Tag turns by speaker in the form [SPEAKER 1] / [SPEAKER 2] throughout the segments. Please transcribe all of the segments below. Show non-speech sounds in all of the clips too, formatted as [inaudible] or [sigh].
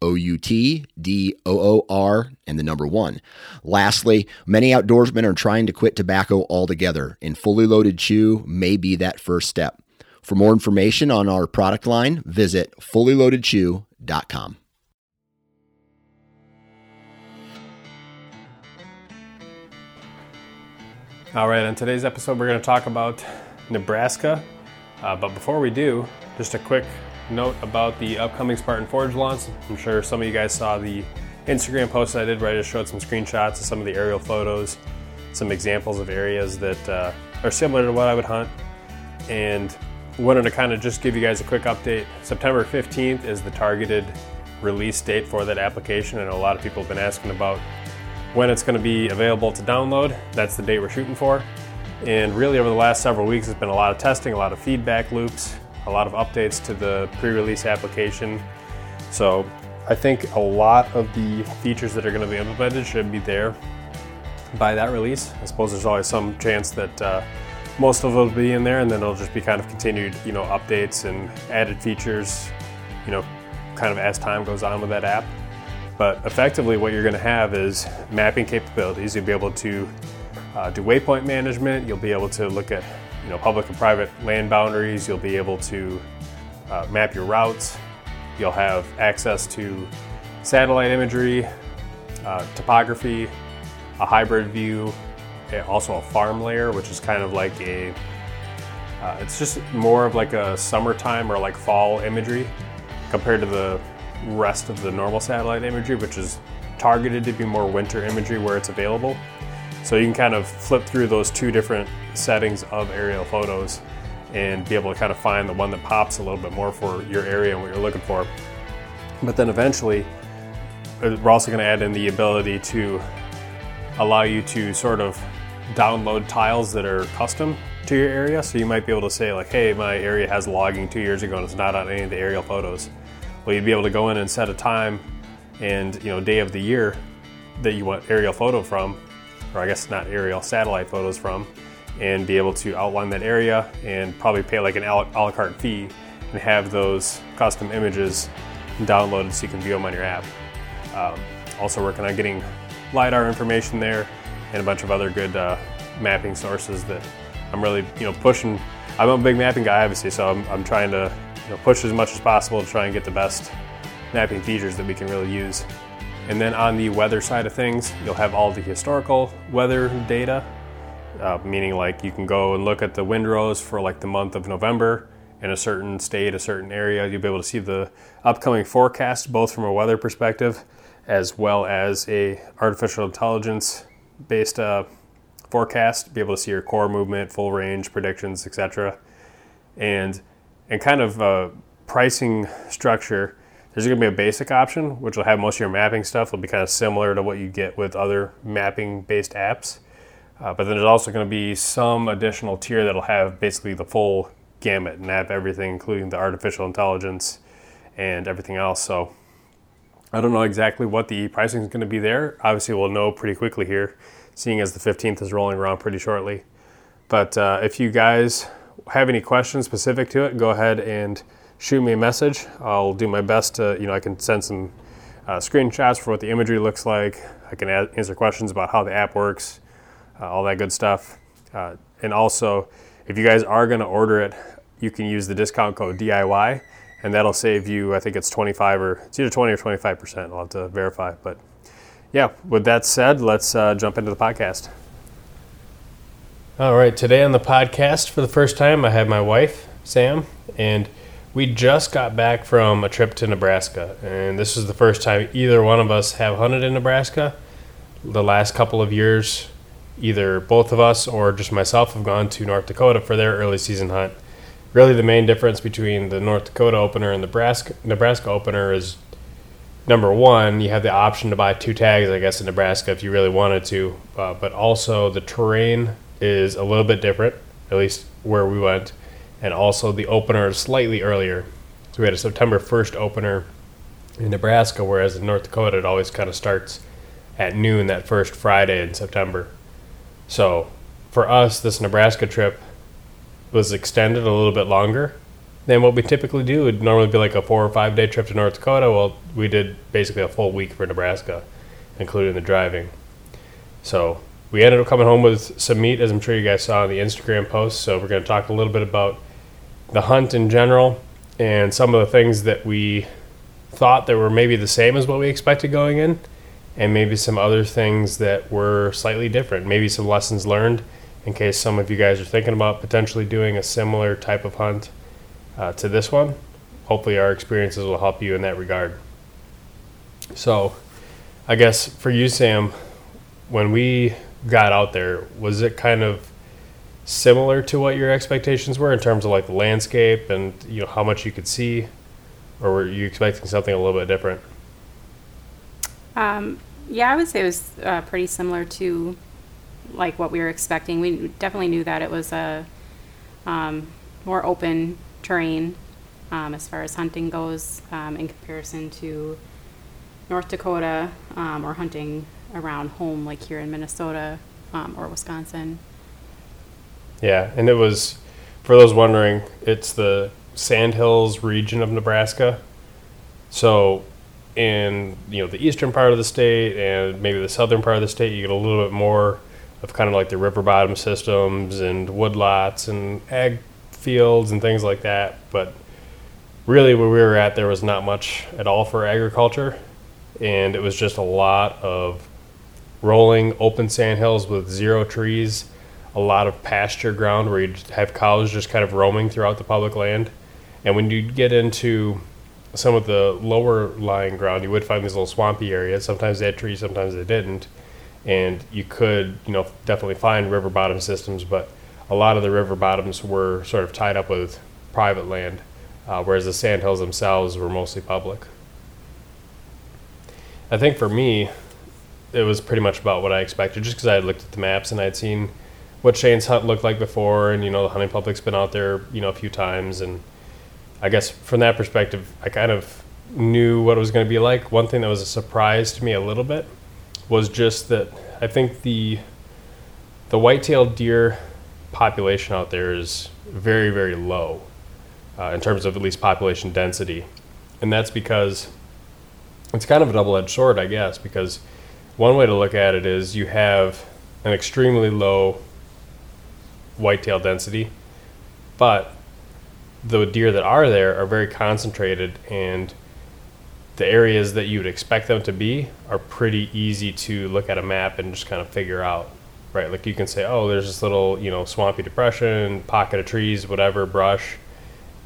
[SPEAKER 1] O U T D O O R and the number one. Lastly, many outdoorsmen are trying to quit tobacco altogether, and fully loaded chew may be that first step. For more information on our product line, visit fullyloadedchew.com.
[SPEAKER 2] All right, on today's episode, we're going to talk about Nebraska. Uh, but before we do, just a quick note about the upcoming Spartan Forge launch. I'm sure some of you guys saw the Instagram post I did where I just showed some screenshots of some of the aerial photos, some examples of areas that uh, are similar to what I would hunt. And wanted to kind of just give you guys a quick update. September 15th is the targeted release date for that application. Know a lot of people have been asking about when it's going to be available to download. That's the date we're shooting for. And really, over the last several weeks, it's been a lot of testing, a lot of feedback loops, a lot of updates to the pre release application. So, I think a lot of the features that are going to be implemented should be there by that release. I suppose there's always some chance that uh, most of it will be in there, and then it'll just be kind of continued, you know, updates and added features, you know, kind of as time goes on with that app. But effectively, what you're going to have is mapping capabilities. You'll be able to uh, do waypoint management. You'll be able to look at you know public and private land boundaries. You'll be able to uh, map your routes. You'll have access to satellite imagery, uh, topography, a hybrid view, also a farm layer, which is kind of like a uh, it's just more of like a summertime or like fall imagery compared to the rest of the normal satellite imagery, which is targeted to be more winter imagery where it's available. So you can kind of flip through those two different settings of aerial photos and be able to kind of find the one that pops a little bit more for your area and what you're looking for. But then eventually, uh, we're also going to add in the ability to allow you to sort of download tiles that are custom to your area. So you might be able to say, like, hey, my area has logging two years ago and it's not on any of the aerial photos. Well, you'd be able to go in and set a time and you know day of the year that you want aerial photo from, or I guess not aerial satellite photos from, and be able to outline that area and probably pay like an a la carte fee and have those custom images downloaded so you can view them on your app. Um, also working on getting lidar information there and a bunch of other good uh, mapping sources that I'm really you know pushing. I'm a big mapping guy obviously, so I'm, I'm trying to you know, push as much as possible to try and get the best mapping features that we can really use. And then on the weather side of things, you'll have all the historical weather data, uh, meaning like you can go and look at the windrows for like the month of November in a certain state, a certain area. You'll be able to see the upcoming forecast, both from a weather perspective as well as a artificial intelligence based uh, forecast. Be able to see your core movement, full range predictions, etc. And and kind of uh, pricing structure, there's going to be a basic option, which will have most of your mapping stuff. It'll be kind of similar to what you get with other mapping based apps. Uh, but then there's also going to be some additional tier that'll have basically the full gamut and have everything, including the artificial intelligence and everything else. So I don't know exactly what the pricing is going to be there. Obviously, we'll know pretty quickly here, seeing as the 15th is rolling around pretty shortly. But uh, if you guys have any questions specific to it, go ahead and shoot me a message. I'll do my best to, you know, I can send some uh, screenshots for what the imagery looks like. I can add, answer questions about how the app works, uh, all that good stuff. Uh, and also, if you guys are going to order it, you can use the discount code DIY, and that'll save you. I think it's 25 or it's either 20 or 25 percent. I'll have to verify. But yeah, with that said, let's uh, jump into the podcast. All right, today on the podcast, for the first time, I have my wife, Sam, and we just got back from a trip to Nebraska. And this is the first time either one of us have hunted in Nebraska. The last couple of years, either both of us or just myself have gone to North Dakota for their early season hunt. Really, the main difference between the North Dakota opener and the Nebraska, Nebraska opener is number one, you have the option to buy two tags, I guess, in Nebraska if you really wanted to. Uh, but also, the terrain is a little bit different, at least where we went. And also, the opener is slightly earlier. So we had a September 1st opener in Nebraska, whereas in North Dakota, it always kind of starts at noon that first Friday in September. So for us, this Nebraska trip was extended a little bit longer than what we typically do. It'd normally be like a four or five day trip to North Dakota. Well, we did basically a full week for Nebraska, including the driving. So we ended up coming home with some meat, as I'm sure you guys saw in the Instagram post. So we're going to talk a little bit about the hunt in general and some of the things that we thought that were maybe the same as what we expected going in, and maybe some other things that were slightly different. Maybe some lessons learned in case some of you guys are thinking about potentially doing a similar type of hunt uh, to this one. Hopefully, our experiences will help you in that regard. So, I guess for you, Sam, when we got out there, was it kind of similar to what your expectations were in terms of like the landscape and you know how much you could see, or were you expecting something a little bit different?
[SPEAKER 3] Um, yeah, I would say it was uh, pretty similar to like what we were expecting. We definitely knew that it was a um, more open terrain um, as far as hunting goes um, in comparison to North Dakota um, or hunting around home, like here in Minnesota um, or Wisconsin.
[SPEAKER 2] Yeah, and it was for those wondering, it's the Sandhills region of Nebraska. So in you know the eastern part of the state and maybe the southern part of the state, you get a little bit more of kind of like the river bottom systems and woodlots and ag fields and things like that. But really, where we were at, there was not much at all for agriculture, and it was just a lot of rolling open sandhills with zero trees, a lot of pasture ground where you'd have cows just kind of roaming throughout the public land. And when you get into some of the lower lying ground, you would find these little swampy areas. Sometimes they had trees, sometimes they didn't. And you could, you know, definitely find river bottom systems, but a lot of the river bottoms were sort of tied up with private land, uh, whereas the sandhills themselves were mostly public. I think for me, it was pretty much about what I expected, just because I had looked at the maps and I'd seen what Shane's hunt looked like before, and you know the Hunting Public's been out there, you know, a few times, and I guess from that perspective, I kind of knew what it was going to be like. One thing that was a surprise to me a little bit was just that I think the the white-tailed deer population out there is very very low uh, in terms of at least population density, and that's because it's kind of a double-edged sword, I guess, because one way to look at it is you have an extremely low whitetail density, but the deer that are there are very concentrated and the areas that you would expect them to be are pretty easy to look at a map and just kind of figure out right? Like you can say oh there's this little you know swampy depression pocket of trees whatever brush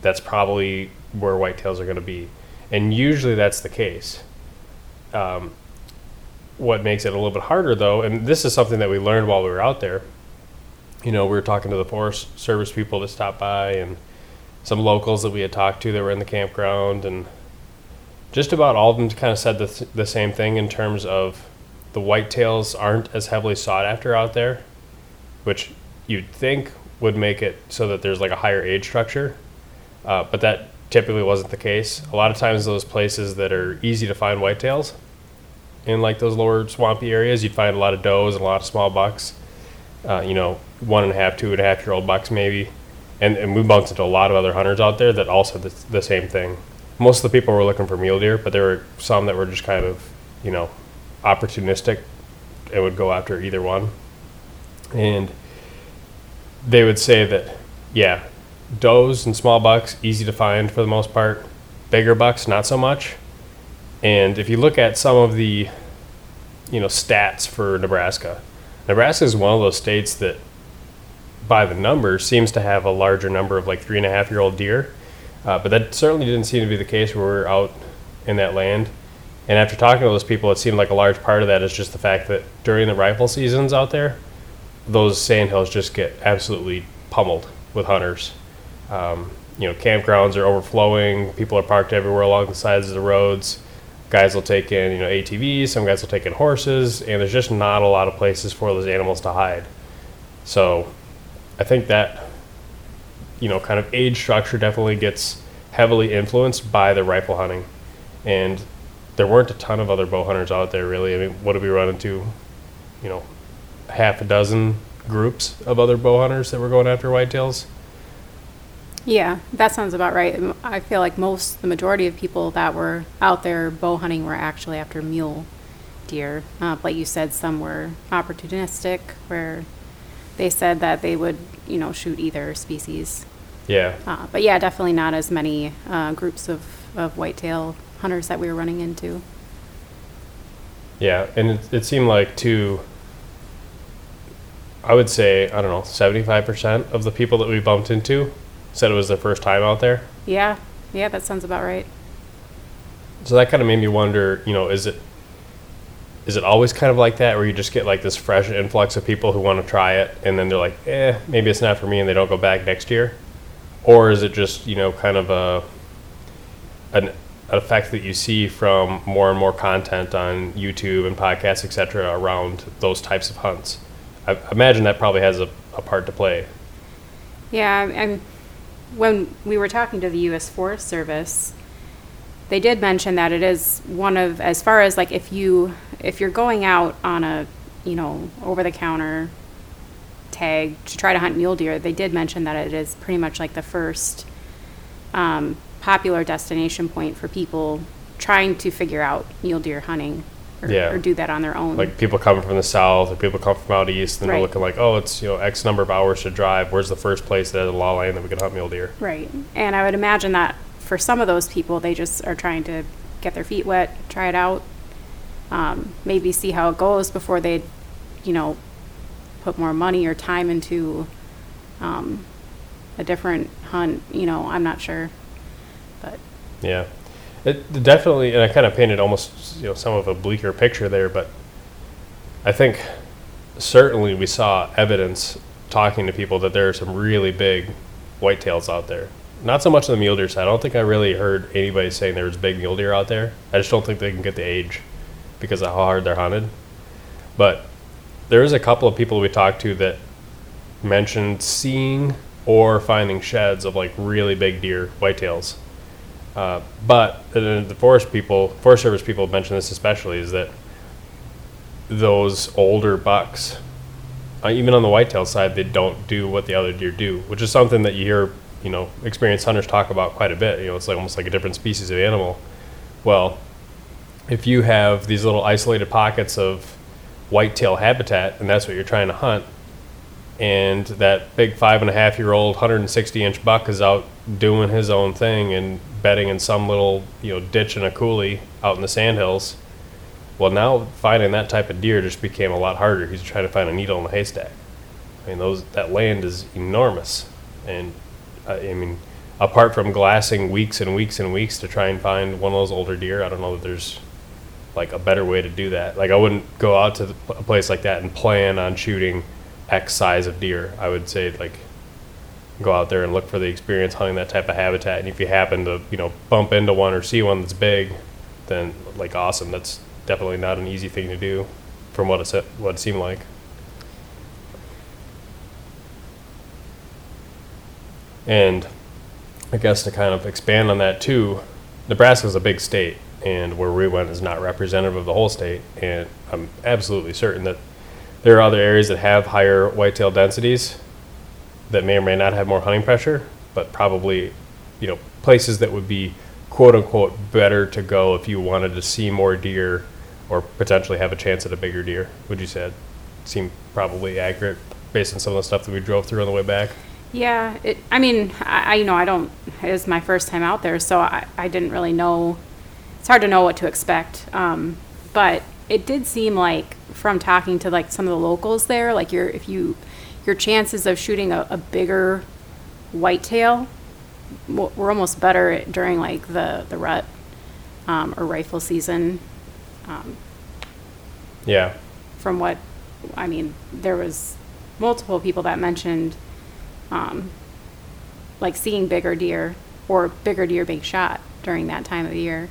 [SPEAKER 2] that's probably where whitetails are going to be. And usually that's the case. Um, what makes it a little bit harder though and this is something that we learned while we were out there you know we were talking to the forest service people that stopped by and some locals that we had talked to that were in the campground, and just about all of them kind of said the, th- the same thing in terms of the whitetails aren't as heavily sought after out there, which you'd think would make it so that there's like a higher age structure, uh, but that typically wasn't the case. A lot of times, those places that are easy to find whitetails in like those lower swampy areas, you'd find a lot of does and a lot of small bucks. Uh, you know, one and a half, two and a half year old bucks maybe and, and we bumped into a lot of other hunters out there that also did the same thing. Most of the people were looking for mule deer, but there were some that were just kind of, you know, opportunistic and would go after either one. And they would say that, yeah, does and small bucks easy to find for the most part. Bigger bucks not so much. And if you look at some of the, you know, stats for Nebraska, Nebraska is one of those states that by the numbers, seems to have a larger number of like three and a half year old deer. Uh, but that certainly didn't seem to be the case where we were out in that land. And after talking to those people, it seemed like a large part of that is just the fact that during the rifle seasons out there, those sandhills just get absolutely pummeled with hunters. Um, you know, campgrounds are overflowing. People are parked everywhere along the sides of the roads. Guys will take in you know ATVs, some guys will take in horses, and there's just not a lot of places for those animals to hide. So, I think that you know kind of age structure definitely gets heavily influenced by the rifle hunting, and there weren't a ton of other bow hunters out there really. I mean, what did we run into? You know, half a dozen groups of other bow hunters that were going after whitetails.
[SPEAKER 3] Yeah, that sounds about right. I feel like most, the majority of people that were out there bow hunting were actually after mule deer. Uh, like you said, some were opportunistic, where they said that they would, you know, shoot either species.
[SPEAKER 2] Yeah,
[SPEAKER 3] Uh, but yeah, definitely not as many uh, groups of, of whitetail hunters that we were running into.
[SPEAKER 2] yeah, and it, it seemed like too. I would say I don't know, seventy five percent of the people that we bumped into said it was their first time out there.
[SPEAKER 3] Yeah, yeah, that sounds about right.
[SPEAKER 2] So that kind of made me wonder, you know, is it is it always kind of like that where you just get like this fresh influx of people who want to try it and then they're like, "Eh, maybe it's not for me," and they don't go back next year? Or is it just, you know, kind of a an, effect that you see from more and more content on YouTube and podcasts, et cetera, around those types of hunts? I imagine that probably has a, a part to play.
[SPEAKER 3] Yeah, I'm, when we were talking to the U.S. Forest Service, they did mention that it is one of, as far as like if you if you're going out on a, you know, over the counter tag to try to hunt mule deer, they did mention that it is pretty much like the first um, popular destination point for people trying to figure out mule deer hunting or,
[SPEAKER 2] Yeah.
[SPEAKER 3] or do that on their own.
[SPEAKER 2] like people coming from the south or people come from out east and
[SPEAKER 3] Right.
[SPEAKER 2] they're looking like oh it's you know x number of hours to drive where's the first place that has a law lane that we can hunt mule deer
[SPEAKER 3] Right. And I would imagine that for some of those people, they just are trying to get their feet wet, try it out, um, maybe see how it goes before they, you know, put more money or time into um, a different hunt. You know, I'm not sure. But
[SPEAKER 2] yeah it definitely and i kind of painted almost you know some of a bleaker picture there but i think certainly we saw evidence talking to people that there are some really big whitetails out there. Not so much on the mule deer side. I don't think i really heard anybody saying there was big mule deer out there. I just don't think they can get the age because of how hard they're hunted. But there is a couple of people we talked to that mentioned seeing or finding sheds of like really big deer whitetails uh, but the, forest people, Forest Service people mention this especially is that those older bucks, uh, even on the whitetail side, they don't do what the other deer do, which is something that you hear, you know, experienced hunters talk about quite a bit. You know, it's like almost like a different species of animal. Well, if you have these little isolated pockets of whitetail habitat, and that's what you're trying to hunt, and that big five and a half year old 160 inch buck is out doing his own thing and bedding in some little you know ditch in a coulee out in the sandhills well now finding that type of deer just became a lot harder. He's trying to find a needle in a haystack. I mean those that land is enormous. And uh, i mean apart from glassing weeks and weeks and weeks to try and find one of those older deer i don't know that there's like a better way to do that. Like i wouldn't go out to a place like that and plan on shooting X size of deer. I would say like go out there and look for the experience hunting that type of habitat. And if you happen to you know bump into one or see one that's big, then like awesome. That's definitely not an easy thing to do, from what it what it seemed like. And I guess to kind of expand on that too, Nebraska is a big state, and where we went is not representative of the whole state. And I'm absolutely certain that there are other areas that have higher whitetail densities that may or may not have more hunting pressure, but probably, you know, places that would be quote unquote better to go if you wanted to see more deer or potentially have a chance at a bigger deer. Would you say it seemed probably accurate based on some of the stuff that we drove through on the way back?
[SPEAKER 3] Yeah, it, I mean, I, I, you know, I don't, it was my first time out there, so I, I didn't really know, it's hard to know what to expect. Um, but it did seem like from talking to like some of the locals there, like you're if you, your chances of shooting a, a bigger whitetail w- were almost better during like the, the rut, um, or rifle season. Um,
[SPEAKER 2] Yeah.
[SPEAKER 3] from what I mean, there was multiple people that mentioned um, like seeing bigger deer or bigger deer being shot during that time of year.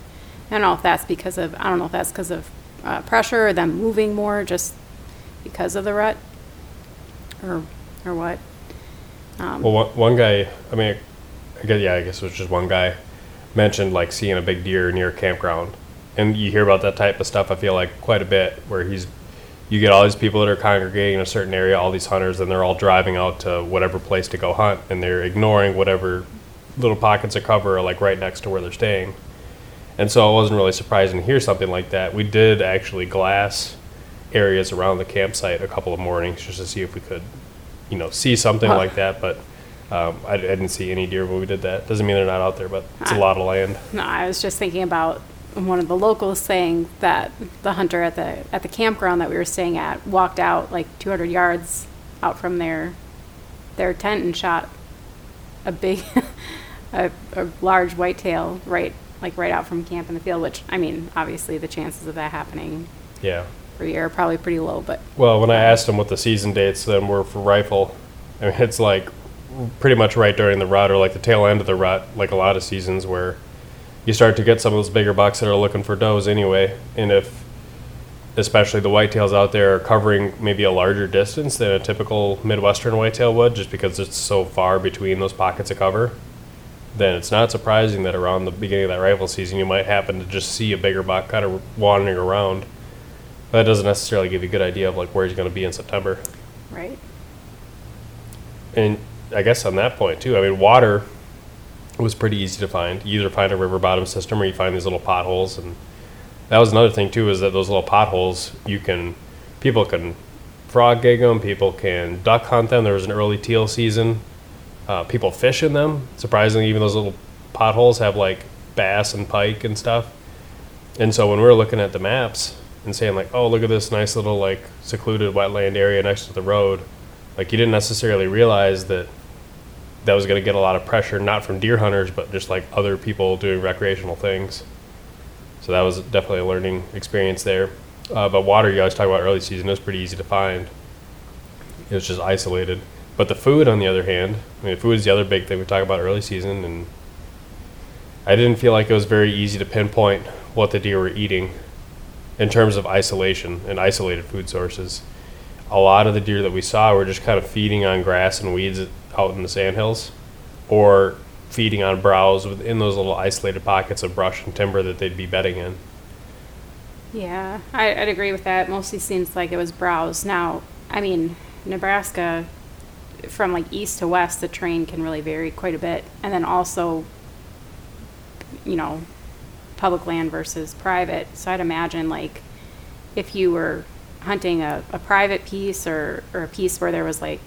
[SPEAKER 3] I don't know if that's because of, I don't know if that's because of uh, pressure or them moving more just because of the rut or, or what. Um,
[SPEAKER 2] Well, one, one guy, I mean, I guess, yeah, I guess it was just one guy mentioned like seeing a big deer near a campground. And you hear about that type of stuff, I feel like, quite a bit, where he's, you get all these people that are congregating in a certain area, all these hunters, and they're all driving out to whatever place to go hunt, and they're ignoring whatever little pockets of cover are like right next to where they're staying. And so I wasn't really surprised to hear something like that. We did actually glass areas around the campsite a couple of mornings just to see if we could, you know, see something
[SPEAKER 3] Huh.
[SPEAKER 2] like that. But um, I, I didn't see any deer when we did that. Doesn't mean they're not out there, but it's a
[SPEAKER 3] Ah.
[SPEAKER 2] lot of land.
[SPEAKER 3] No, I was just thinking about one of the locals saying that the hunter at the at the campground that we were staying at walked out like 200 yards out from their their tent and shot a big [laughs] a, a large whitetail right like right out from camp in the field. Which I mean, obviously the chances of that happening
[SPEAKER 2] Yeah.
[SPEAKER 3] Year probably pretty low, but
[SPEAKER 2] Well, when I asked them what the season dates then were for rifle, I mean, [laughs] it's like pretty much right during the rut or like the tail end of the rut, like a lot of seasons where you start to get some of those bigger bucks that are looking for does anyway. And if, especially the whitetails out there, are covering maybe a larger distance than a typical Midwestern whitetail would, just because it's so far between those pockets of cover, then it's not surprising that around the beginning of that rifle season you might happen to just see a bigger buck kind of wandering around. That doesn't necessarily give you a good idea of like where he's going to be in September.
[SPEAKER 3] right.
[SPEAKER 2] And I guess on that point too, I mean, water was pretty easy to find. You either find a river bottom system or you find these little potholes, and that was another thing too. Is that those little potholes you can people can frog gig them, people can duck hunt them. There was an early teal season. Uh, people fish in them. Surprisingly, even those little potholes have like bass and pike and stuff. And so when we were looking at the maps and saying like, oh, look at this nice little like secluded wetland area next to the road, like you didn't necessarily realize that that was going to get a lot of pressure, not from deer hunters, but just like other people doing recreational things. So that was definitely a learning experience there. Uh, but water, you guys talk about early season, it was pretty easy to find. It was just isolated. But the food, on the other hand, I mean, food is the other big thing we talk about early season, and I didn't feel like it was very easy to pinpoint what the deer were eating in terms of isolation and isolated food sources. A lot of the deer that we saw were just kind of feeding on grass and weeds out in the sandhills, or feeding on browse within those little isolated pockets of brush and timber that they'd be bedding in.
[SPEAKER 3] Yeah, I, I'd agree with that. Mostly seems like it was browse. Now, I mean, Nebraska, from like east to west, the terrain can really vary quite a bit. And then also, you know, public land versus private. So I'd imagine like if you were hunting a, a private piece or, or a piece where there was like,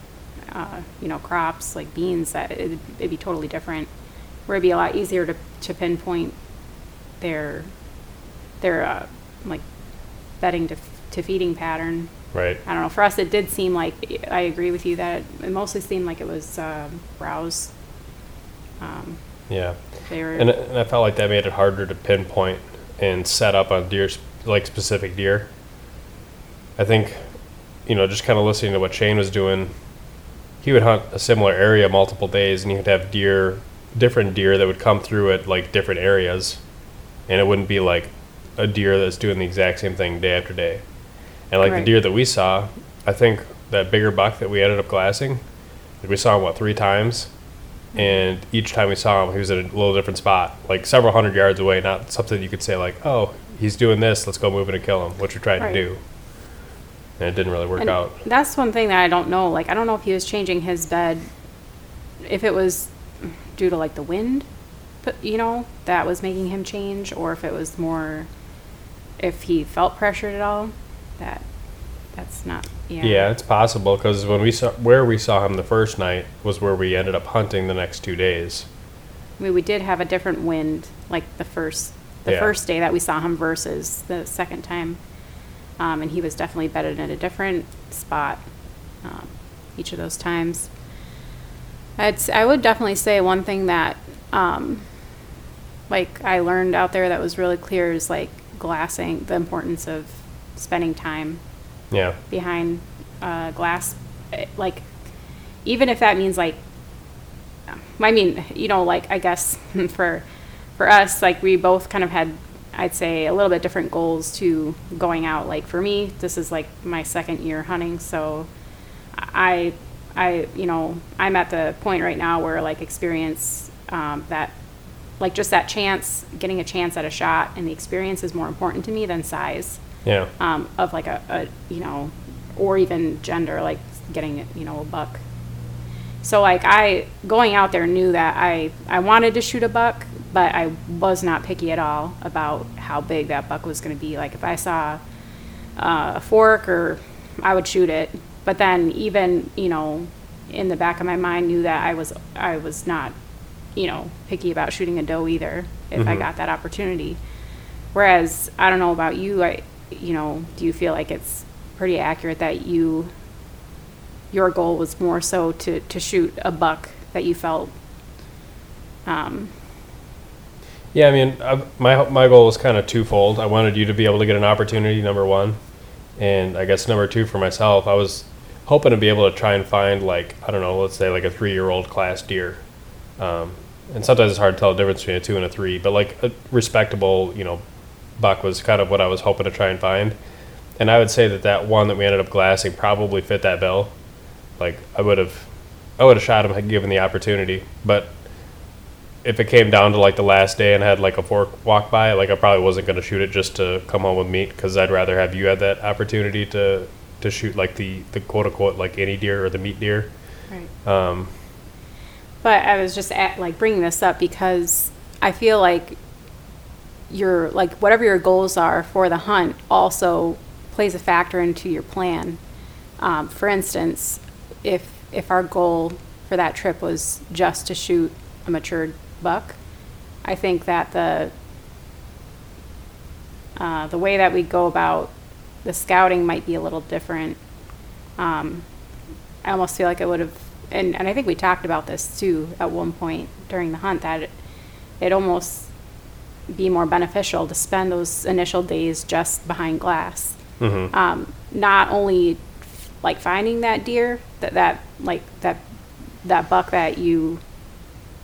[SPEAKER 3] uh, you know, crops like beans, that it'd, it'd be totally different. Where it'd be a lot easier to, to pinpoint their their uh, like bedding to, to feeding pattern.
[SPEAKER 2] Right.
[SPEAKER 3] I don't know. For us, it did seem like I agree with you that it, mostly seemed like it was um, browse. Um,
[SPEAKER 2] Yeah.
[SPEAKER 3] were
[SPEAKER 2] And, and I felt like that made it harder to pinpoint and set up on deer, like specific deer. I think, you know, just kind of listening to what Shane was doing, he would hunt a similar area multiple days, and he would have deer, different deer that would come through at like different areas, and it wouldn't be like a deer that's doing the exact same thing day after day. And like
[SPEAKER 3] Right.
[SPEAKER 2] the deer that we saw, I think that bigger buck that we ended up glassing, we saw him what three times, and each time we saw him, he was at a little different spot, like several hundred yards away. Not something you could say like, "Oh, he's doing this. Let's go move in and kill him," which we tried
[SPEAKER 3] Right.
[SPEAKER 2] to do, and it didn't really work
[SPEAKER 3] And
[SPEAKER 2] out.
[SPEAKER 3] That's one thing that I don't know. Like, I don't know if he was changing his bed, if it was due to like the wind, but you know, that was making him change, or if it was more, if he felt pressured at all. That, that's not. Yeah.
[SPEAKER 2] Yeah, it's possible because when we saw where we saw him the first night was where we ended up hunting the next two days.
[SPEAKER 3] I mean, we did have a different wind, like the first, the
[SPEAKER 2] Yeah.
[SPEAKER 3] first day that we saw him versus the second time. Um, and he was definitely bedded in a different spot, um, each of those times. I'd, I would definitely say one thing that, um, like I learned out there that was really clear is like glassing, the importance of spending time
[SPEAKER 2] Yeah,
[SPEAKER 3] behind uh, glass, eh, like even if that means like, I mean, you know, like I guess [laughs] for for us, like we both kind of had I'd say, a little bit different goals to going out. Like for me, this is like my second year hunting, so I, I, you know, I'm at the point right now where like experience um, that, like just that chance, getting a chance at a shot, and the experience is more important to me than size
[SPEAKER 2] Yeah.
[SPEAKER 3] um, of like a, a, you know, or even gender, like getting, you know, a buck. So like I going out there knew that I I wanted to shoot a buck, but I was not picky at all about how big that buck was going to be. Like if I saw uh, a fork or I would shoot it. But then even you know in the back of my mind knew that I was I was not you know picky about shooting a doe either if I
[SPEAKER 2] Mhm.
[SPEAKER 3] got that opportunity. Whereas I don't know about you, I you know do you feel like it's pretty accurate that you your goal was more so to to shoot a buck that you felt um,
[SPEAKER 2] Yeah, I mean, I, my my goal was kind of twofold. I wanted you to be able to get an opportunity, number one, and I guess number two for myself, I was hoping to be able to try and find like I don't know, let's say like a three year old class deer, um, and sometimes it's hard to tell the difference between a two and a three, but like a respectable, you know, buck was kind of what I was hoping to try and find, and I would say that that one that we ended up glassing probably fit that bill. Like I would have, I would have shot him given the opportunity, but if it came down to like the last day and I had like a fork walk by, like I probably wasn't going to shoot it just to come home with meat because I'd rather have you had that opportunity to to shoot like the the quote unquote like any deer or the meat deer.
[SPEAKER 3] right.
[SPEAKER 2] Um,
[SPEAKER 3] But I was just at, like bringing this up because I feel like your like whatever your goals are for the hunt also plays a factor into your plan. Um, for instance, if if our goal for that trip was just to shoot a matured buck, I think that the uh, the way that we go about the scouting might be a little different. Um, I almost feel like it would have, and, and I think we talked about this too at one point during the hunt that it, it almost be more beneficial to spend those initial days just behind glass.
[SPEAKER 2] mhm.
[SPEAKER 3] Um, not only like finding that deer that that like that that buck that you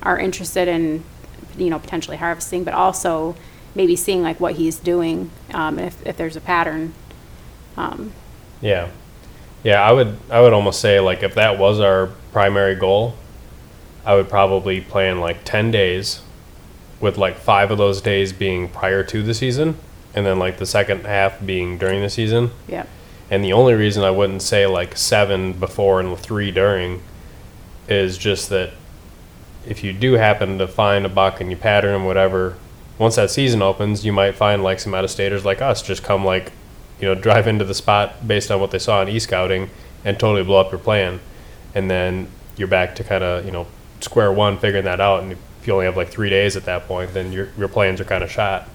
[SPEAKER 3] are interested in, you know, potentially harvesting, but also maybe seeing like what he's doing, um, if if there's a pattern. Um,
[SPEAKER 2] Yeah, yeah. I would I would almost say like if that was our primary goal, I would probably plan like ten days, with like five of those days being prior to the season, and then like the second half being during the season.
[SPEAKER 3] yeah.
[SPEAKER 2] And the only reason I wouldn't say like seven before and three during is just that if you do happen to find a buck and you pattern whatever, once that season opens, you might find like some out of staters like us just come like, you know, drive into the spot based on what they saw in e scouting and totally blow up your plan. And then you're back to kind of, you know, square one figuring that out. And if you only have like three days at that point, then your, your plans are kind of shot.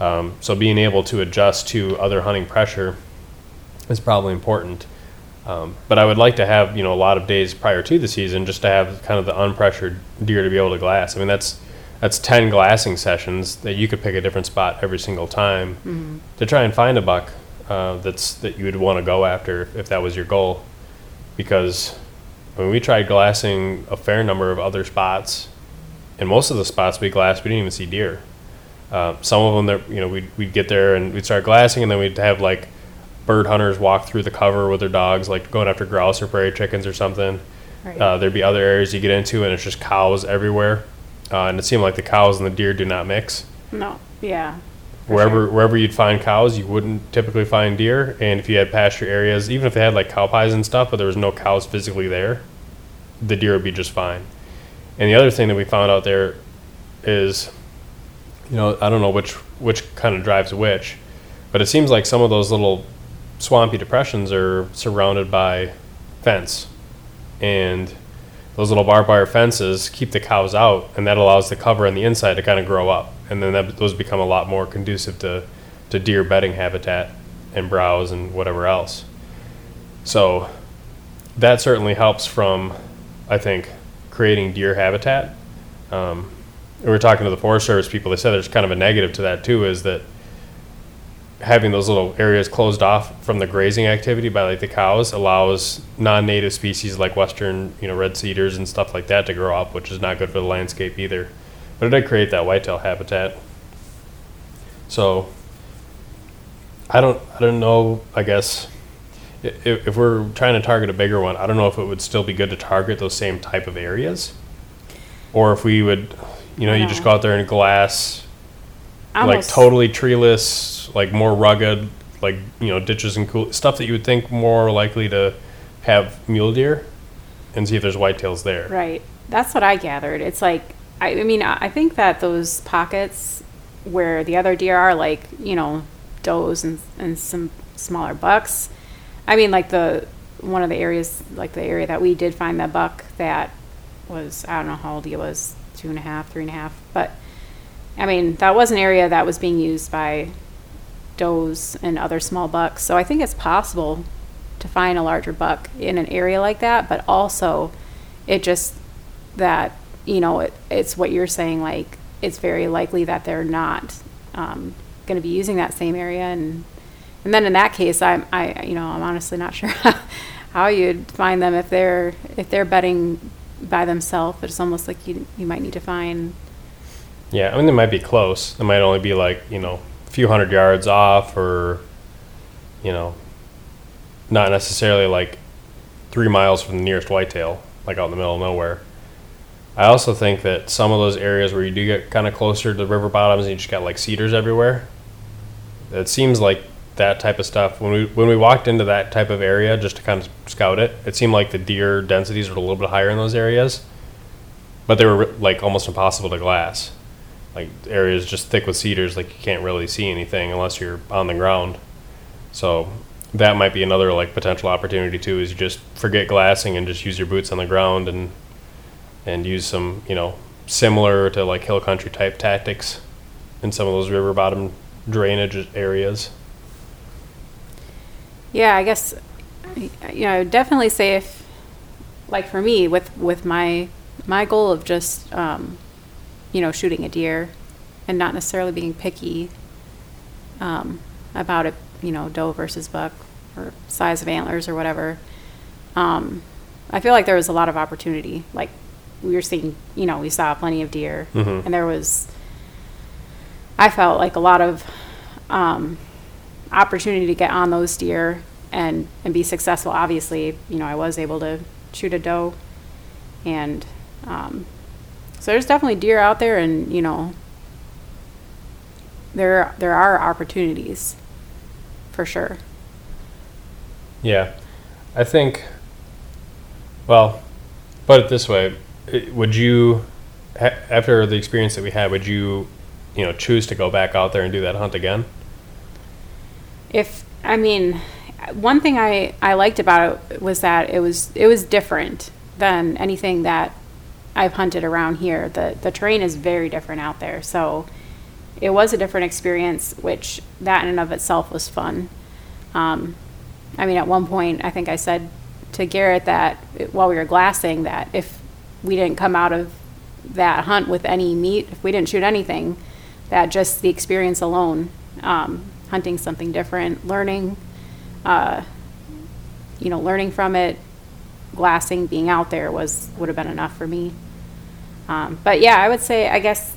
[SPEAKER 2] Um, so being able to adjust to other hunting pressure is probably important. Um, but I would like to have you know a lot of days prior to the season just to have kind of the unpressured deer to be able to glass. I mean that's that's ten glassing sessions that you could pick a different spot every single time to try and find a buck uh, that's that you would want to go after if that was your goal. Because when we tried glassing a fair number of other spots, and most of the spots we glassed we didn't even see deer. Uh, some of them that you know we'd, we'd get there and we'd start glassing and then we'd have like bird hunters walk through the cover with their dogs like going after grouse or prairie chickens or something
[SPEAKER 3] Right.
[SPEAKER 2] uh, there'd be other areas you get into and it's just cows everywhere uh, and it seemed like the cows and the deer do not mix
[SPEAKER 3] no. Yeah.
[SPEAKER 2] wherever
[SPEAKER 3] sure.
[SPEAKER 2] wherever you'd find cows you wouldn't typically find deer and if you had pasture areas even if they had like cow pies and stuff but there was no cows physically there the deer would be just fine and the other thing that we found out there is you know i don't know which which kind of drives which but it seems like some of those little swampy depressions are surrounded by fence. And those little barbed wire fences keep the cows out and that allows the cover on the inside to kind of grow up. And then that, those become a lot more conducive to, to deer bedding habitat and browse and whatever else. So that certainly helps from i think creating deer habitat um, we were talking to the forest service people they said there's kind of a negative to that too is that having those little areas closed off from the grazing activity by like the cows allows non-native species like western you know red cedars and stuff like that to grow up which is not good for the landscape either but it did create that whitetail habitat So I don't I don't know. I guess if, if we're trying to target a bigger one, I don't know if it would still be good to target those same type of areas, or if we would, you know, you just go out there and glass like
[SPEAKER 3] Almost-
[SPEAKER 2] totally treeless, like more rugged, like you know ditches and cool stuff that you would think more likely to have mule deer, and see if there's whitetails there.
[SPEAKER 3] Right. That's what I gathered. It's like, I, I mean, I I think that those pockets where the other deer are, like, you know, does and, and some smaller bucks. I mean, like the, one of the areas, like the area that we did find the buck that was, I don't know how old he was, two and a half, three and a half. But, I mean, that was an area that was being used by does and other small bucks. So I think it's possible to find a larger buck in an area like that, but also it just that you know it, it's what you're saying like it's very likely that they're not um, going to be using that same area and and then in that case I'm I you know I'm honestly not [laughs] sure how you'd find them if they're if they're bedding by themselves it's almost like you you might need to find
[SPEAKER 2] Yeah, I mean they might be close. They might only be like you know a few hundred yards off, or you know, not necessarily like three miles from the nearest whitetail, like out in the middle of nowhere. I also think that some of those areas where you do get kind of closer to the river bottoms and you just got like cedars everywhere, it seems like that type of stuff. When we when we walked into that type of area just to kind of scout it, it seemed like the deer densities were a little bit higher in those areas, but they were like almost impossible to glass. Like areas just thick with cedars, like you can't really see anything unless you're on the ground. So that might be another like potential opportunity too. Is you just forget glassing and just use your boots on the ground and and use some you know similar to like hill country type tactics in some of those river bottom drainage areas.
[SPEAKER 3] Yeah, I guess you know, I would definitely say if like for me with with my my goal of just um, you know shooting a deer and not necessarily being picky um, about it, you know, doe versus buck or size of antlers or whatever. Um, I feel like there was a lot of opportunity. Like we were seeing, you know, we saw plenty of deer,
[SPEAKER 2] Mhm.
[SPEAKER 3] and there was. I felt like a lot of um, opportunity to get on those deer and and be successful. Obviously, you know, I was able to shoot a doe, and um, so there's definitely deer out there, and you know, there there are opportunities for sure.
[SPEAKER 2] Yeah, I think. Well, put it this way: would you, after the experience that we had, would you, you know, choose to go back out there and do that hunt again?
[SPEAKER 3] If I mean, one thing I, I liked about it was that it was it was different than anything that I've hunted around here. The the terrain is very different out there, so it was a different experience, which that in and of itself was fun. Um, I mean, at one point, I think I said to Garrett that while we were glassing, that if we didn't come out of that hunt with any meat, if we didn't shoot anything, that just the experience alone, um, hunting something different, learning, uh, you know, learning from it, glassing, being out there was would have been enough for me. Um, but yeah, I would say, I guess,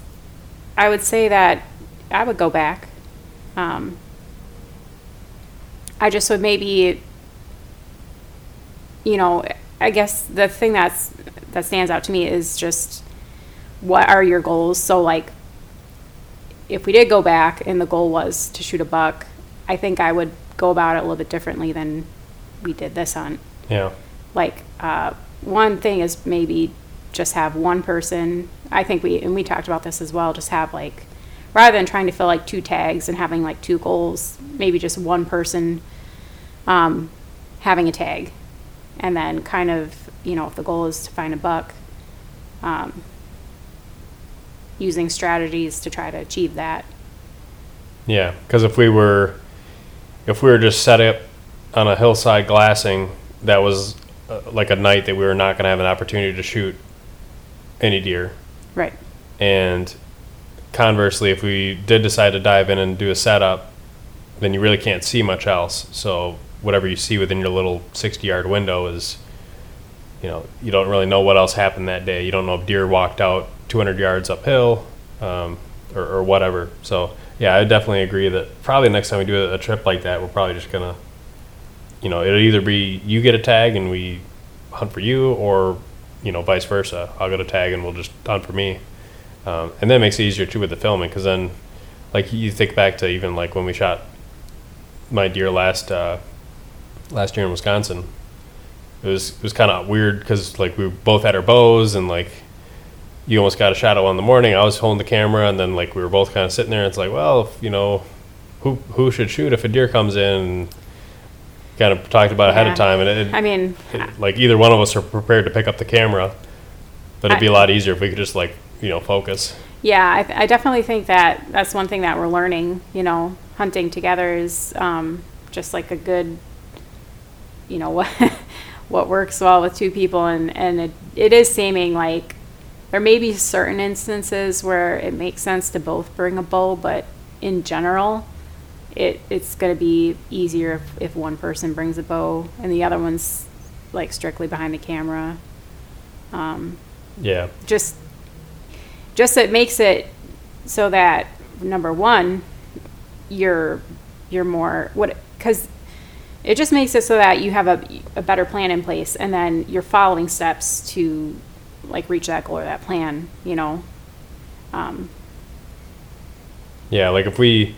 [SPEAKER 3] I would say that I would go back. Um, I just would maybe, you know, I guess the thing that's that stands out to me is just what are your goals? So like, if we did go back and the goal was to shoot a buck, I think I would go about it a little bit differently than we did this hunt.
[SPEAKER 2] Yeah,
[SPEAKER 3] like uh, one thing is maybe just have one person. I think we and we talked about this as well just have like rather than trying to fill like two tags and having like two goals maybe just one person um, having a tag. And then kind of you know if the goal is to find a buck um, using strategies to try to achieve that
[SPEAKER 2] yeah. Because if we were, if we were just set up on a hillside glassing, that was uh, like a night that we were not going to have an opportunity to shoot any deer.
[SPEAKER 3] right
[SPEAKER 2] And conversely, if we did decide to dive in and do a setup, then you really can't see much else. So whatever you see within your little 60 yard window is, you know, you don't really know what else happened that day. You don't know if deer walked out 200 yards uphill um, or, or whatever. So Yeah, I definitely agree that probably next time we do a trip like that, we're probably just gonna, you know, it'll either be you get a tag and we hunt for you, or you know, vice versa. I'll get a tag and we'll just hunt for me, um, and that makes it easier too with the filming because then, like you think back to even like when we shot my deer last uh, last year in Wisconsin, it was it was kind of weird because like we both had our bows and like you almost got a shot at one in the morning. I was holding the camera, and then like we were both kind of sitting there. And it's like, well, if, you know, who who should shoot if a deer comes in? Kind of talked about ahead of time, and it,
[SPEAKER 3] I mean,
[SPEAKER 2] it- like either one of us are prepared to pick up the camera, but it'd be a lot easier if we could just like you know focus.
[SPEAKER 3] Yeah, I, th- I definitely think that that's one thing that we're learning. You know, hunting together is um, just like a good, you know, [laughs] what what works well with two people, and and it, it is seeming like there may be certain instances where it makes sense to both bring a bow, but in general, it it's going to be easier if, if one person brings a bow and the other one's like strictly behind the camera. Um,
[SPEAKER 2] Yeah,
[SPEAKER 3] just just it makes it so that number one you're you're more what because it just makes it so that you have a, a better plan in place and then you're following steps to like reach that goal or that plan you know um,
[SPEAKER 2] yeah. Like if we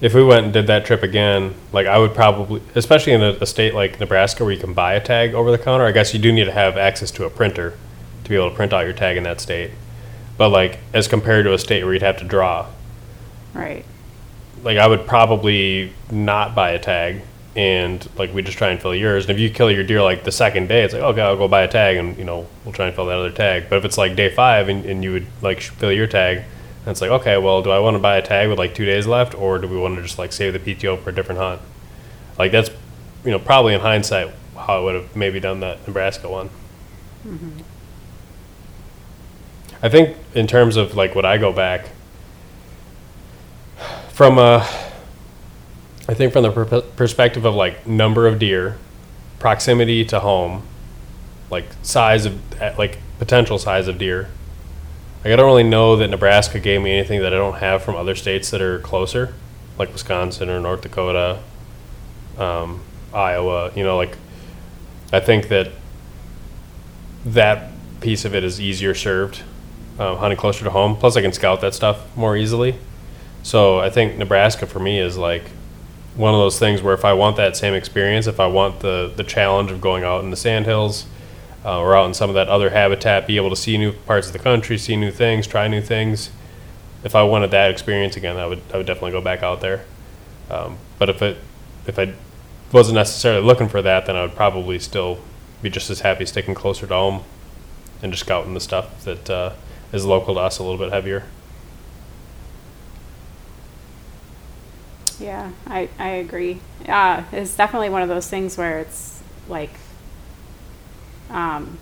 [SPEAKER 2] if we went and did that trip again, like I would probably, especially in a, a state like Nebraska where you can buy a tag over the counter. I guess you do need to have access to a printer to be able to print out your tag in that state. But like as compared to a state where you'd have to draw,
[SPEAKER 3] right
[SPEAKER 2] like I would probably not buy a tag and like we just try and fill yours. And if you kill your deer like the second day, it's like okay, I'll go buy a tag and you know we'll try and fill that other tag. But if it's like day five and, and you would like fill your tag, and it's like okay, well, do I want to buy a tag with like two days left, or do we want to just like save the PTO for a different hunt? Like that's you know probably in hindsight how I would have maybe done that Nebraska one. Mm-hmm. I think in terms of like what I go back from a I think from the per- perspective of like number of deer, proximity to home, like size of eh, like potential size of deer. Like I don't really know that Nebraska gave me anything that I don't have from other states that are closer, like Wisconsin or North Dakota, um, Iowa. You know, like I think that that piece of it is easier served um, hunting closer to home. Plus, I can scout that stuff more easily. So I think Nebraska for me is like one of those things where if I want that same experience, if I want the the challenge of going out in the sandhills uh, or out in some of that other habitat, be able to see new parts of the country, see new things, try new things. If I wanted that experience again, I would I would definitely go back out there. Um, but if it if I wasn't necessarily looking for that, then I would probably still be just as happy sticking closer to home and just scouting the stuff that uh, is local to us a little bit heavier.
[SPEAKER 3] Yeah, I, I agree. Uh, it's definitely one of those things where it's like, um,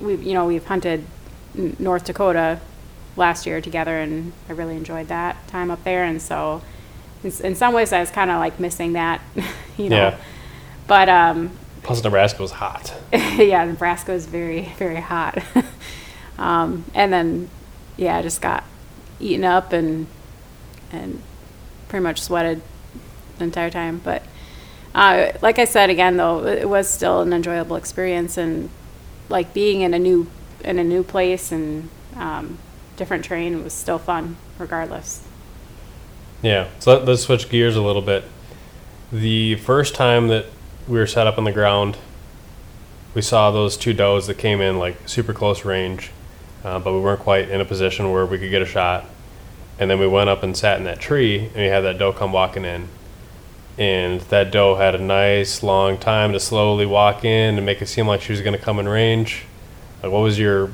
[SPEAKER 3] we've, you know, we've hunted North Dakota last year together and I really enjoyed that time up there. And so in, in some ways I was kind of like missing that, [laughs] you know,
[SPEAKER 2] Yeah.
[SPEAKER 3] but, um,
[SPEAKER 2] Plus, Nebraska was hot. [laughs]
[SPEAKER 3] yeah, Nebraska is very, very hot. [laughs] um, and then, yeah, I just got eaten up and and pretty much sweated the entire time. But uh, like I said again, though, it was still an enjoyable experience, and like being in a new in a new place and um, different terrain was still fun, regardless.
[SPEAKER 2] Yeah. So let, let's switch gears a little bit. The first time that we were set up on the ground, we saw those two does that came in like super close range, uh, but we weren't quite in a position where we could get a shot. And then we went up and sat in that tree, and we had that doe come walking in. And that doe had a nice long time to slowly walk in and make it seem like she was going to come in range. Like, what was your,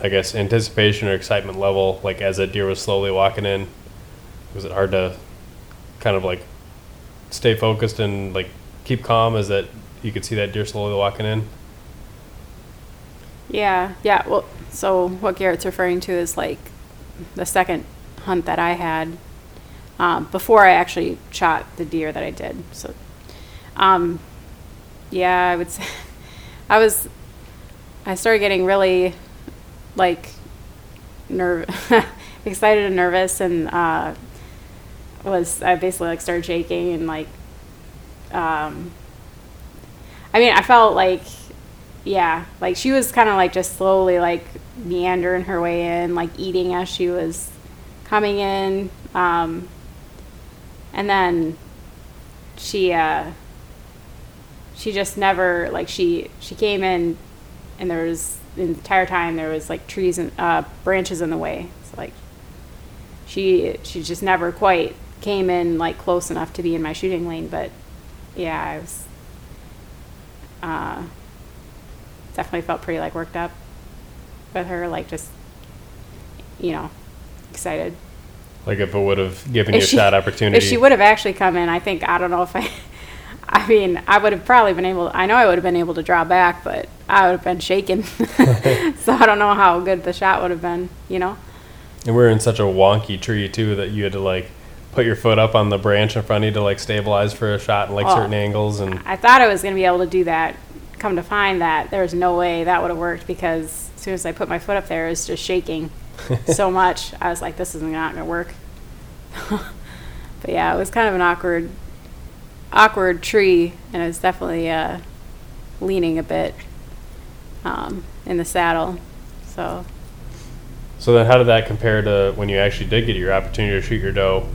[SPEAKER 2] I guess, anticipation or excitement level like as that deer was slowly walking in? was it hard to kind of like stay focused and like keep calm as that you could see that deer slowly walking in
[SPEAKER 3] Yeah, yeah. Well, so what Garrett's referring to is like the second hunt that I had um, before I actually shot the deer that I did. So, um, yeah, I would [laughs] say I was. I started getting really like nerve, [laughs] excited and nervous, and uh, was I basically like started shaking and like, um, I mean, I felt like, yeah, like she was kind of like just slowly like meandering her way in, like eating as she was coming in, um, and then she uh, she just never like she she came in, and there was the entire time there was like trees and uh, branches in the way. So like she she just never quite came in like close enough to be in my shooting lane. But yeah, I was uh, definitely felt pretty like worked up with her, like just you know excited.
[SPEAKER 2] Like if it would have given you a
[SPEAKER 3] she,
[SPEAKER 2] shot opportunity. [laughs]
[SPEAKER 3] If she would have actually come in, I think I don't know if I. [laughs] I mean, I would have probably been able. I know I would have been able to draw back, but I would have been shaken. [laughs] so I don't know how good the shot would have been. You know.
[SPEAKER 2] And we are in such a wonky tree too that you had to like put your foot up on the branch in front of you to like stabilize for a shot in like
[SPEAKER 3] Well,
[SPEAKER 2] certain angles and
[SPEAKER 3] I thought I was going to be able to do that. Come to find that there was no way that would have worked because as soon as I put my foot up there, it was just shaking [laughs] so much. I was like, this is not going to work. [laughs] but yeah, it was kind of an awkward, awkward tree, and it was definitely uh, leaning a bit um, in the saddle. So
[SPEAKER 2] So then, how did that compare to when you actually did get your opportunity to shoot your doe?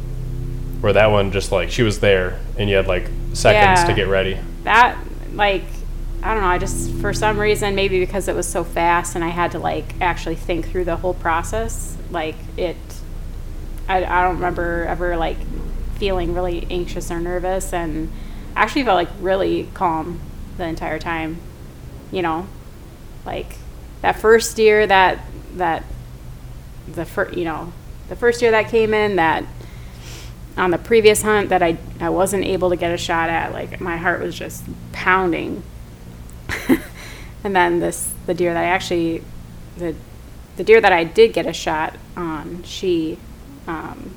[SPEAKER 2] Where that one just like she was there and you had like seconds
[SPEAKER 3] Yeah.
[SPEAKER 2] to get ready.
[SPEAKER 3] that like I don't know. I just for some reason maybe because it was so fast and I had to like actually think through the whole process. Like it, I, I don't remember ever like feeling really anxious or nervous, and actually felt like really calm the entire time. You know, like that first year that that the first you know the first year that came in that on the previous hunt that I, I wasn't able to get a shot at like my heart was just pounding [laughs] and then this the deer that I actually the the deer that I did get a shot on she um,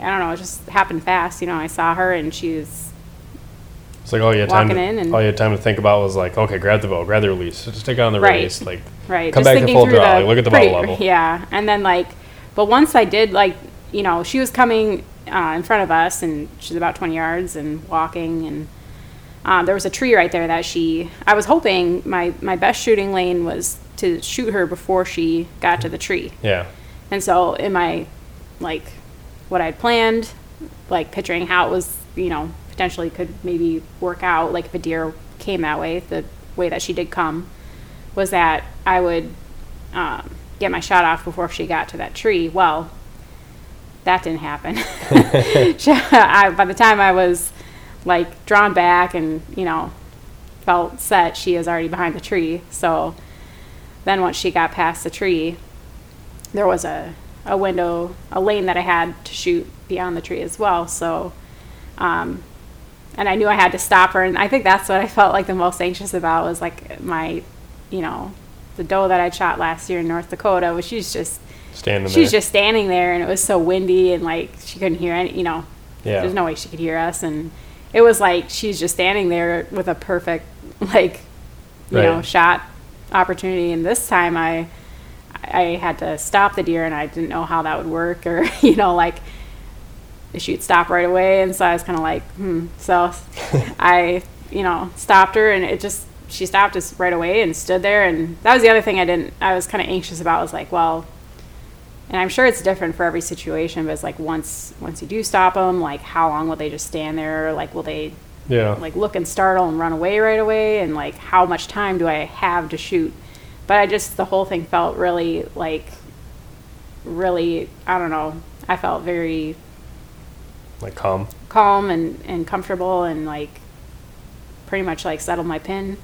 [SPEAKER 3] I don't know it just happened fast you know I saw her and she was
[SPEAKER 2] It's like all you had time to,
[SPEAKER 3] Walking in and-
[SPEAKER 2] all you had time to think about was like, okay, grab the bow, grab the release, just take it on the
[SPEAKER 3] Right.
[SPEAKER 2] release, like
[SPEAKER 3] right
[SPEAKER 2] come
[SPEAKER 3] just
[SPEAKER 2] back to full draw, like, look at the
[SPEAKER 3] pretty-
[SPEAKER 2] bubble level. [laughs]
[SPEAKER 3] yeah and then like but once I did like you know she was coming uh, in front of us and she's about 20 yards and walking and um, there was a tree right there that she I was hoping my my best shooting lane was to shoot her before she got to the tree
[SPEAKER 2] Yeah,
[SPEAKER 3] and so in my like what I'd planned, like picturing how it was, you know, potentially could maybe work out, like if a deer came that way, the way that she did come, was that I would um, get my shot off before she got to that tree. Well, that didn't happen. [laughs] [laughs] I, by the time I was like drawn back and you know felt set, she is already behind the tree. So then once she got past the tree, there was a, a window, a lane that I had to shoot beyond the tree as well. So, um, and I knew I had to stop her. And I think that's what I felt like the most anxious about was like my, you know, the doe that I shot last year in North Dakota, which she's just,
[SPEAKER 2] standing
[SPEAKER 3] she was
[SPEAKER 2] there.
[SPEAKER 3] just standing there and it was so windy and like she couldn't hear any, you know,
[SPEAKER 2] yeah,
[SPEAKER 3] there's no way she could hear us. And it was like she's just standing there with a perfect, like, you know, shot opportunity. And this time I, I had to stop the deer and I didn't know how that would work or, [laughs] you know, like she'd stop right away. And so I was kind of like, hmm. So [laughs] I, you know, stopped her and it just, she stopped us right away and stood there. And that was the other thing I didn't, I was kind of anxious about was like, well, and I'm sure it's different for every situation, but it's like once, once you do stop them, like how long will they just stand there? Like, will they
[SPEAKER 2] yeah,
[SPEAKER 3] like look and startle and run away right away? And like how much time do i have to shoot? But i just the whole thing felt really like really i don't know i felt very
[SPEAKER 2] like calm.
[SPEAKER 3] calm and, and comfortable and like pretty much like settled my pin.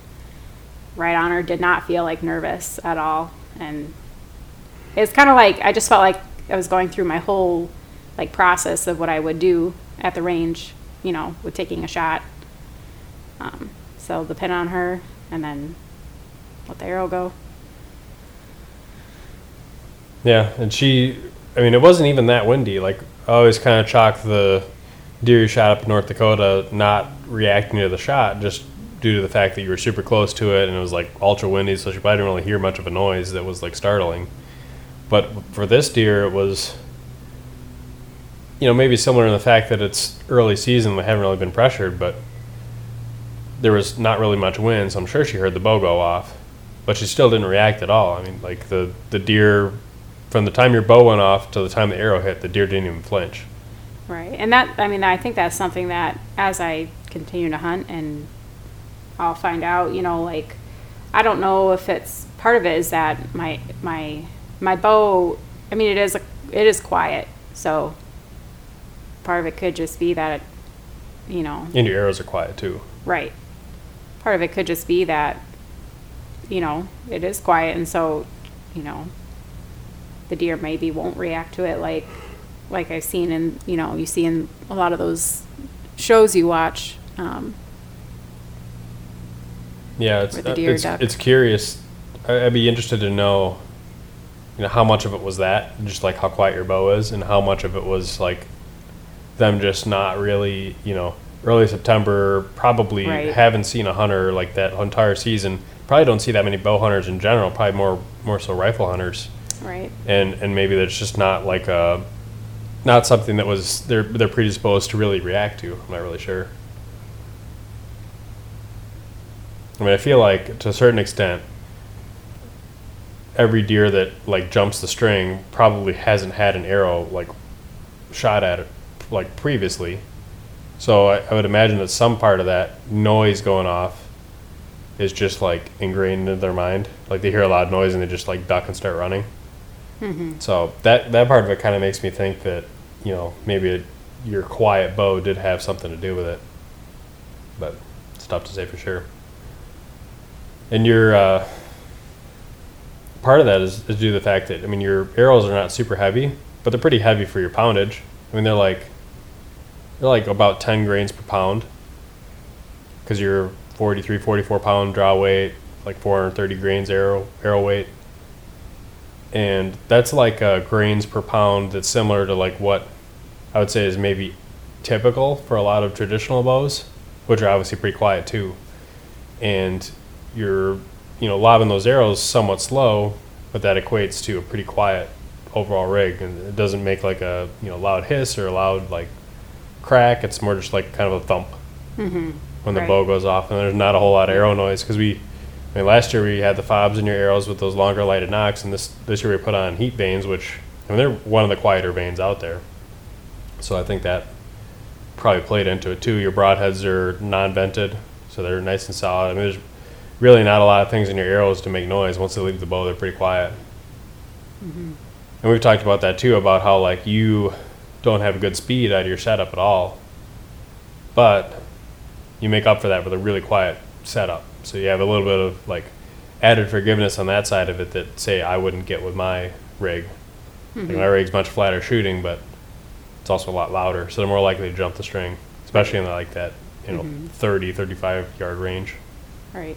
[SPEAKER 3] Right on her did not feel like nervous at all. And it's kind of like i just felt like i was going through my whole like process of what i would do at the range you know with taking a shot um, so the pin on her and then let the arrow go
[SPEAKER 2] Yeah, and she, I mean, it wasn't even that windy. Like, I always kind of chalk the deer shot up in North Dakota not reacting to the shot just due to the fact that you were super close to it and it was like ultra windy, so she probably didn't really hear much of a noise that was like startling. But for this deer, it was, you know, maybe similar in the fact that it's early season, they haven't really been pressured, but there was not really much wind, so I'm sure she heard the bow go off, but she still didn't react at all. I mean, like the the deer, from the time your bow went off to the time the arrow hit, the deer didn't even flinch.
[SPEAKER 3] Right. And that, I mean, I think that's something that as I continue to hunt and I'll find out, you know, like, I don't know if it's part of it is that my, my, my bow, I mean, it is, a, it is quiet. So part of it could just be that, you know,
[SPEAKER 2] And your arrows are quiet too.
[SPEAKER 3] Right. Part of it could just be that, you know, it is quiet, and so, you know, the deer maybe won't react to it like, like I've seen in, you know, you see in a lot of those shows you watch. Um,
[SPEAKER 2] Yeah, it's
[SPEAKER 3] deer
[SPEAKER 2] it's, it's curious. I- I'd be interested to know, you know, how much of it was that, just like how quiet your bow is, and how much of it was like them just not really, you know, early September. Probably
[SPEAKER 3] Right.
[SPEAKER 2] haven't seen a hunter like that entire season. Probably don't see that many bow hunters in general. Probably more more so rifle hunters,
[SPEAKER 3] right.
[SPEAKER 2] and and maybe that's just not like a, not something that was they're they're predisposed to really react to. I'm not really sure. I mean, I feel like to a certain extent, every deer that like jumps the string probably hasn't had an arrow like shot at it like previously. So I, I would imagine that some part of that noise going off is just like ingrained into their mind. Like they hear a loud noise and they just like duck and start running. So that that part of it kind of makes me think that you know maybe it, your quiet bow did have something to do with it, but it's tough to say for sure. And your uh, part of that is, is due to the fact that I mean your arrows are not super heavy, but they're pretty heavy for your poundage. I mean they're like they're like about 10 grains per pound. Because you're 43 44 pound draw weight like 430 grains arrow arrow weight. And that's like uh, grains per pound that's similar to like what i would say is maybe typical for a lot of traditional bows which are obviously pretty quiet too. And you're you know lobbing those arrows somewhat slow but that equates to a pretty quiet overall rig. And it doesn't make like a you know loud hiss or a loud like crack. It's more just like kind of a thump mm-hmm. when the
[SPEAKER 3] Right.
[SPEAKER 2] bow goes off and there's not a whole lot of arrow noise because we I mean last year we had the fobs in your arrows with those longer lighted nocks and this this year we put on heat vanes which I mean they're one of the quieter vanes out there. So I think that probably played into it too. Your broadheads are non-vented so they're nice and solid. I mean there's really not a lot of things in your arrows to make noise once they leave the bow they're pretty quiet mm-hmm. and we've talked about that too about how like you don't have good speed out of your setup at all but you make up for that with a really quiet setup. So you have a little bit of like added forgiveness on that side of it that say I wouldn't get with my rig. Like my mm-hmm. rig's much flatter shooting, but it's also a lot louder, so they're more likely to jump the string, especially in like that you know mm-hmm. 30, 35 yard range.
[SPEAKER 3] Right.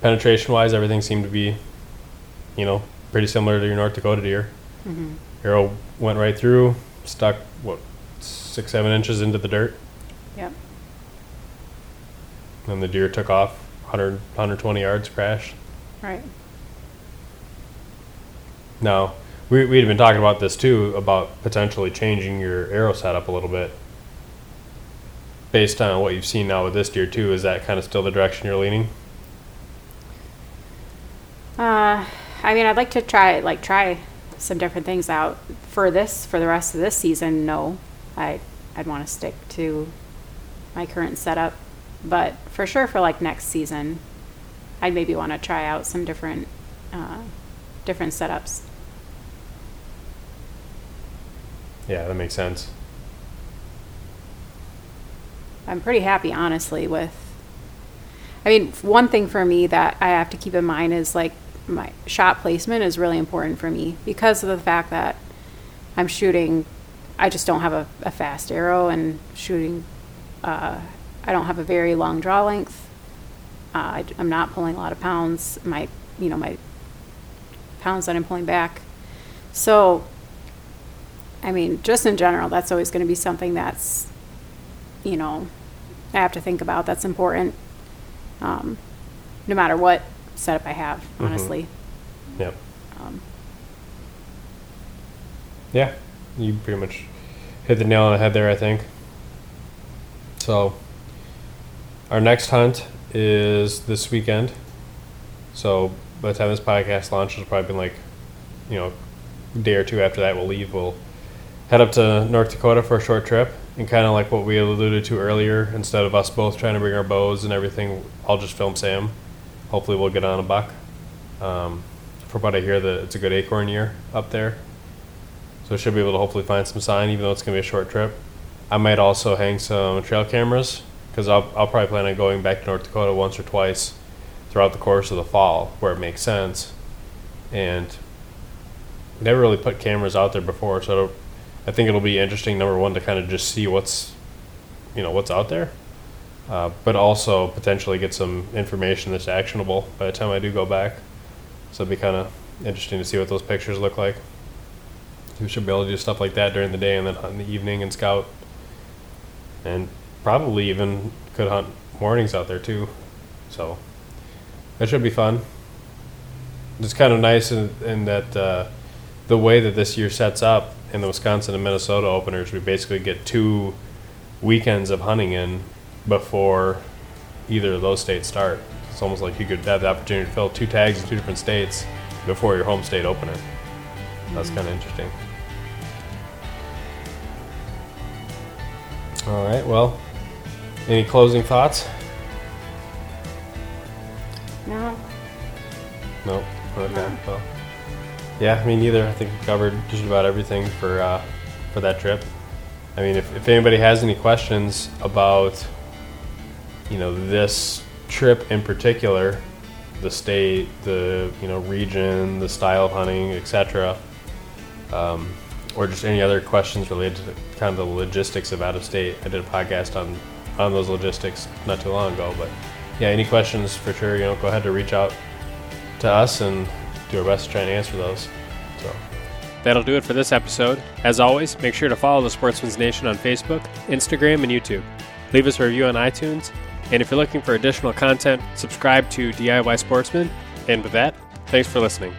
[SPEAKER 2] Penetration wise, everything seemed to be, you know, pretty similar to your North Dakota deer. Mm-hmm. Arrow went right through, stuck what six seven inches into the dirt.
[SPEAKER 3] Yep.
[SPEAKER 2] And the deer took off 100, 120 yards, crash.
[SPEAKER 3] Right.
[SPEAKER 2] Now, we, we'd been talking about this too, about potentially changing your arrow setup a little bit. Based on what you've seen now with this deer too, is that kind of still the direction you're leaning?
[SPEAKER 3] Uh, I mean, I'd like to try like try some different things out for this for the rest of this season. No, I I'd want to stick to my current setup, but for sure for like next season, I'd maybe want to try out some different uh, different setups.
[SPEAKER 2] Yeah, that makes sense.
[SPEAKER 3] I'm pretty happy, honestly, with. I mean, one thing for me that I have to keep in mind is like my shot placement is really important for me because of the fact that I'm shooting. I just don't have a, a fast arrow and shooting. Uh, I don't have a very long draw length. Uh, I, am not pulling a lot of pounds. My, you know, my pounds that I'm pulling back. So, I mean, just in general, that's always going to be something that's you know, I have to think about. That's important. Um, no matter what setup I have, honestly.
[SPEAKER 2] Yep.
[SPEAKER 3] Um,
[SPEAKER 2] Yeah, you pretty much hit the nail on the head there, I think. So, our next hunt is this weekend. So, by the time this podcast launches, it'll probably been like, you know, a day or two after that, we'll leave. We'll head up to North Dakota for a short trip. And kind of like what we alluded to earlier, instead of us both trying to bring our bows and everything, I'll just film Sam. Hopefully, we'll get on a buck. Um, from what I hear, that it's a good acorn year up there. So should be able to hopefully find some sign, even though it's gonna be a short trip. I might also hang some trail cameras because I'll, I'll probably plan on going back to North Dakota once or twice throughout the course of the fall where it makes sense. And never really put cameras out there before, so I think it'll be interesting. Number one to kind of just see what's, you know, what's out there, uh, but also potentially get some information that's actionable by the time I do go back. So it'd be kind of interesting to see what those pictures look like. We should be able to do stuff like that during the day and then hunt in the evening and scout. And probably even could hunt mornings out there too. So that should be fun. It's kind of nice in, in that uh, the way that this year sets up in the Wisconsin and Minnesota openers, we basically get two weekends of hunting in before either of those states start. It's almost like you could have the opportunity to fill two tags in two different states before your home state opener. That's kind of interesting. All right. Well, any closing thoughts?
[SPEAKER 3] no,
[SPEAKER 2] Nope. Okay.
[SPEAKER 3] No.
[SPEAKER 2] Well, yeah. Me neither. I think we covered just about everything for uh, for that trip. I mean, if, if anybody has any questions about you know this trip in particular, the state, the you know region, the style of hunting, etc., um, or just any other questions related to kind of the logistics of out of state, I did a podcast on on those logistics not too long ago. But yeah, any questions for sure, you know, go ahead to reach out to us and do our best to try and answer those. So. That'll do it for this episode. As always, make sure to follow the Sportsman's Nation on Facebook, Instagram, and YouTube. Leave us a review on iTunes. And if you're looking for additional content, subscribe to DIY Sportsman. And with that, thanks for listening.